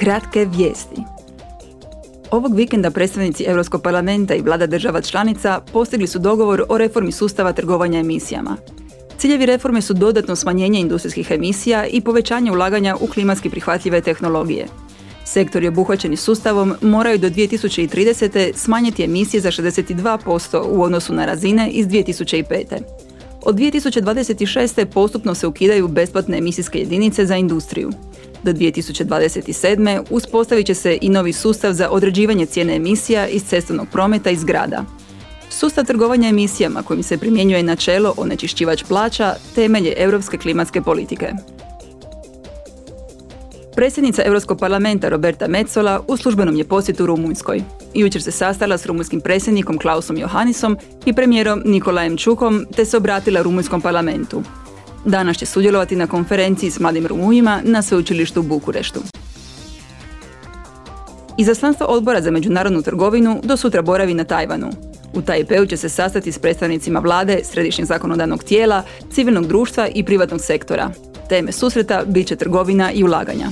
Kratke vijesti. Ovog vikenda predstavnici Europskog parlamenta i vlada država članica postigli su dogovor o reformi sustava trgovanja emisijama. Ciljevi reforme su dodatno smanjenje industrijskih emisija i povećanje ulaganja u klimatski prihvatljive tehnologije. Sektori obuhvaćeni sustavom moraju do 2030. smanjiti emisije za 62% u odnosu na razine iz 2005. Od 2026. postupno se ukidaju besplatne emisijske jedinice za industriju. Do 2027. uspostavit će se i novi sustav za određivanje cijene emisija iz cestovnog prometa i zgrada. Sustav trgovanja emisijama kojim se primjenjuje načelo onečišćivač plaća temelje europske klimatske politike. Predsjednica Europskog parlamenta Roberta Metzola u službenom je posjetu Rumunjskoj. Jučer se sastala s rumunjskim predsjednikom Klausom Johannisom i premijerom Nikolajem Čukom te se obratila Rumunjskom parlamentu. Danas će sudjelovati na konferenciji s mladim Rumunjima na sveučilištu u Bukureštu. Izaslanstvo odbora za međunarodnu trgovinu do sutra boravi na Tajvanu. U Tajpeu će se sastati s predstavnicima vlade, središnjeg zakonodavnog tijela, civilnog društva i privatnog sektora. Teme susreta bit će trgovina i ulaganja.